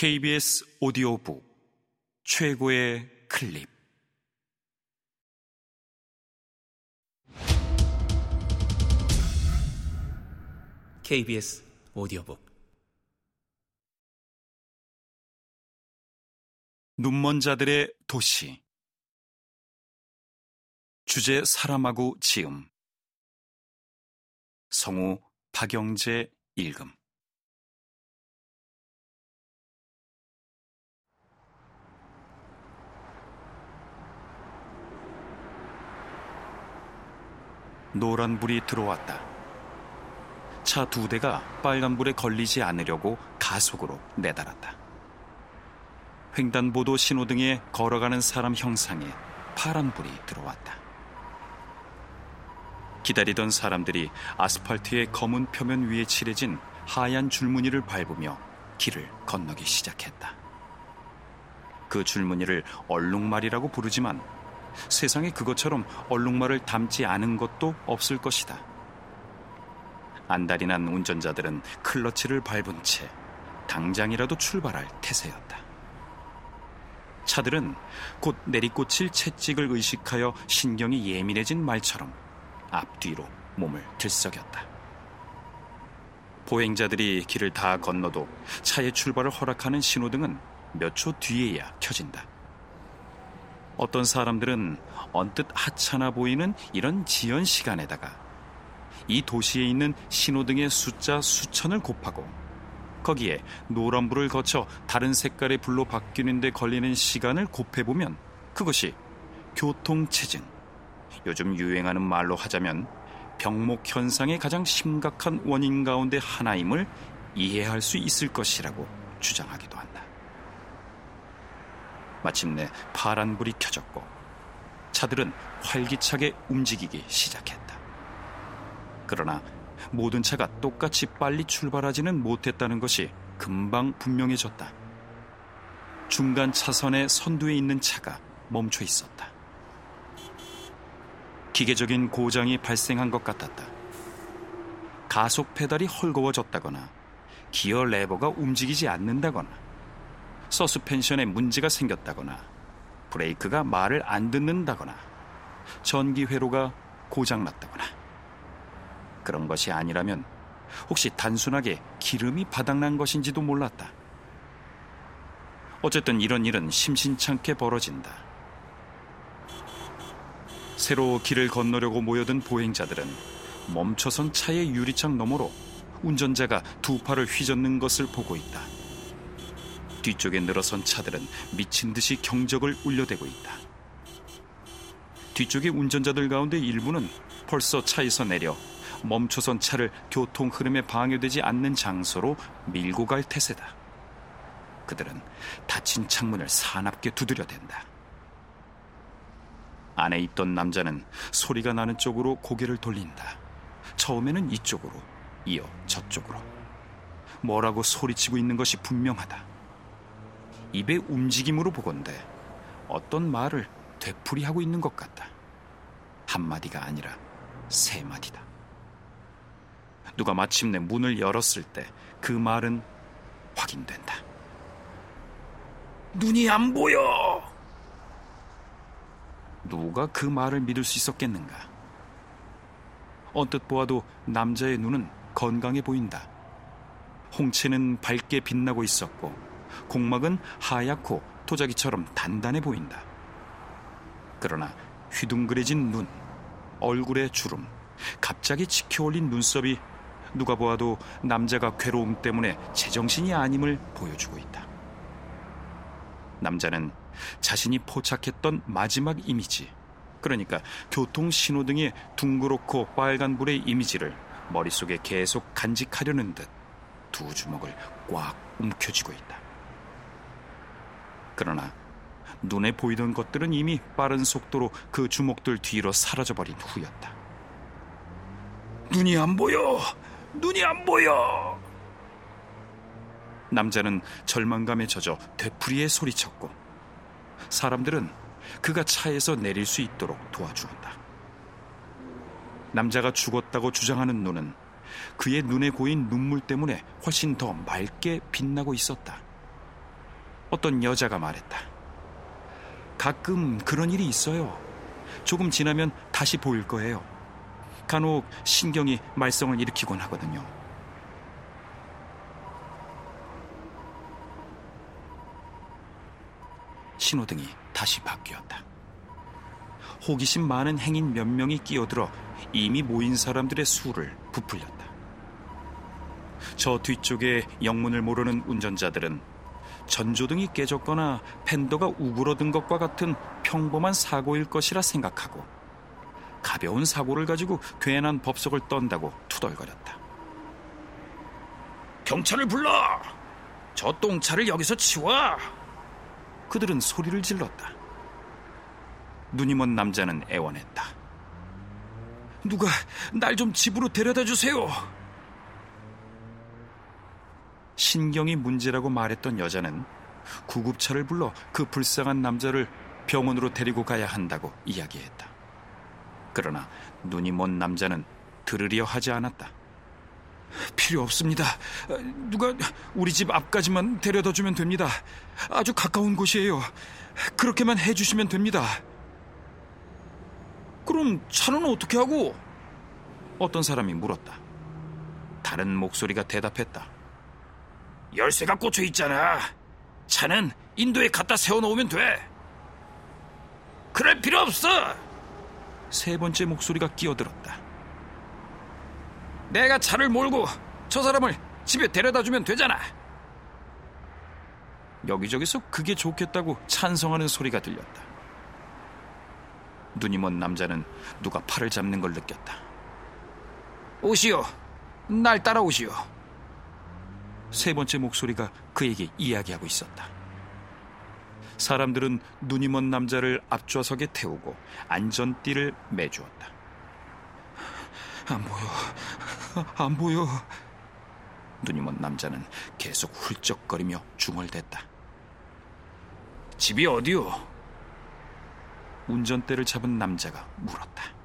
KBS 오디오북 최고의 클립. KBS 오디오북. 눈먼 자들의 도시. 주제 사람하고 지음. 성우 박영재 읽음 노란 불이 들어왔다. 차 두 대가 빨간 불에 걸리지 않으려고 가속으로 내달았다. 횡단보도 신호등에 걸어가는 사람 형상에 파란 불이 들어왔다. 기다리던 사람들이 아스팔트의 검은 표면 위에 칠해진 하얀 줄무늬를 밟으며 길을 건너기 시작했다. 그 줄무늬를 얼룩말이라고 부르지만 세상에 그것처럼 얼룩말을 담지 않은 것도 없을 것이다. 안달이 난 운전자들은 클러치를 밟은 채 당장이라도 출발할 태세였다. 차들은 곧 내리꽂힐 채찍을 의식하여 신경이 예민해진 말처럼 앞뒤로 몸을 들썩였다. 보행자들이 길을 다 건너도 차의 출발을 허락하는 신호등은 몇 초 뒤에야 켜진다. 어떤 사람들은 언뜻 하찮아 보이는 이런 지연 시간에다가 이 도시에 있는 신호등의 숫자 수천을 곱하고 거기에 노란불을 거쳐 다른 색깔의 불로 바뀌는데 걸리는 시간을 곱해보면 그것이 교통체증, 요즘 유행하는 말로 하자면 병목 현상의 가장 심각한 원인 가운데 하나임을 이해할 수 있을 것이라고 주장하기도 한다. 마침내 파란 불이 켜졌고 차들은 활기차게 움직이기 시작했다. 그러나 모든 차가 똑같이 빨리 출발하지는 못했다는 것이 금방 분명해졌다. 중간 차선의 선두에 있는 차가 멈춰 있었다. 기계적인 고장이 발생한 것 같았다. 가속 페달이 헐거워졌다거나 기어 레버가 움직이지 않는다거나 서스펜션에 문제가 생겼다거나 브레이크가 말을 안 듣는다거나 전기 회로가 고장 났다거나 그런 것이 아니라면 혹시 단순하게 기름이 바닥난 것인지도 몰랐다. 어쨌든 이런 일은 심심찮게 벌어진다. 새로 길을 건너려고 모여든 보행자들은 멈춰선 차의 유리창 너머로 운전자가 두 팔을 휘젓는 것을 보고 있다. 뒤쪽에 늘어선 차들은 미친 듯이 경적을 울려대고 있다. 뒤쪽의 운전자들 가운데 일부는 벌써 차에서 내려 멈춰선 차를 교통 흐름에 방해되지 않는 장소로 밀고 갈 태세다. 그들은 닫힌 창문을 사납게 두드려댄다. 안에 있던 남자는 소리가 나는 쪽으로 고개를 돌린다. 처음에는 이쪽으로, 이어 저쪽으로. 뭐라고 소리치고 있는 것이 분명하다. 입의 움직임으로 보건대 어떤 말을 되풀이하고 있는 것 같다. 한마디가 아니라 세 마디다. 누가 마침내 문을 열었을 때 그 말은 확인된다. 눈이 안 보여! 누가 그 말을 믿을 수 있었겠는가? 언뜻 보아도 남자의 눈은 건강해 보인다. 홍채는 밝게 빛나고 있었고, 공막은 하얗고 토자기처럼 단단해 보인다. 그러나 휘둥그레진 눈, 얼굴의 주름, 갑자기 치켜올린 눈썹이 누가 보아도 남자가 괴로움 때문에 제정신이 아님을 보여주고 있다. 남자는 자신이 포착했던 마지막 이미지, 그러니까 교통 신호등의 둥그렇고 빨간불의 이미지를 머릿속에 계속 간직하려는 듯 두 주먹을 꽉 움켜쥐고 있다. 그러나 눈에 보이던 것들은 이미 빠른 속도로 그 주먹들 뒤로 사라져버린 후였다. 눈이 안 보여! 눈이 안 보여! 남자는 절망감에 젖어 되풀이에 소리쳤고 사람들은 그가 차에서 내릴 수 있도록 도와주었다. 남자가 죽었다고 주장하는 눈은 그의 눈에 고인 눈물 때문에 훨씬 더 맑게 빛나고 있었다. 어떤 여자가 말했다. 가끔 그런 일이 있어요. 조금 지나면 다시 보일 거예요. 간혹 신경이 말썽을 일으키곤 하거든요. 신호등이 다시 바뀌었다. 호기심 많은 행인 몇 명이 끼어들어 이미 모인 사람들의 수를 부풀렸다. 저 뒤쪽에 영문을 모르는 운전자들은 전조등이 깨졌거나 팬더가 우그러든 것과 같은 평범한 사고일 것이라 생각하고 가벼운 사고를 가지고 괜한 법석을 떤다고 투덜거렸다. 경찰을 불러! 저 똥차를 여기서 치워! 그들은 소리를 질렀다. 눈이 먼 남자는 애원했다. 누가 날 좀 집으로 데려다 주세요. 신경이 문제라고 말했던 여자는 구급차를 불러 그 불쌍한 남자를 병원으로 데리고 가야 한다고 이야기했다. 그러나 눈이 먼 남자는 들으려 하지 않았다. 필요 없습니다. 누가 우리 집 앞까지만 데려다 주면 됩니다. 아주 가까운 곳이에요. 그렇게만 해주시면 됩니다. 그럼 차는 어떻게 하고? 어떤 사람이 물었다. 다른 목소리가 대답했다. 열쇠가 꽂혀 있잖아. 차는 인도에 갖다 세워놓으면 돼. 그럴 필요 없어. 세 번째 목소리가 끼어들었다. 내가 차를 몰고 저 사람을 집에 데려다 주면 되잖아. 여기저기서 그게 좋겠다고 찬성하는 소리가 들렸다. 눈이 먼 남자는 누가 팔을 잡는 걸 느꼈다. 오시오. 날 따라오시오. 세 번째 목소리가 그에게 이야기하고 있었다. 사람들은 눈이 먼 남자를 앞좌석에 태우고 안전띠를 매주었다. 안 보여. 안 보여. 눈이 먼 남자는 계속 훌쩍거리며 중얼댔다. 집이 어디요? 운전대를 잡은 남자가 물었다.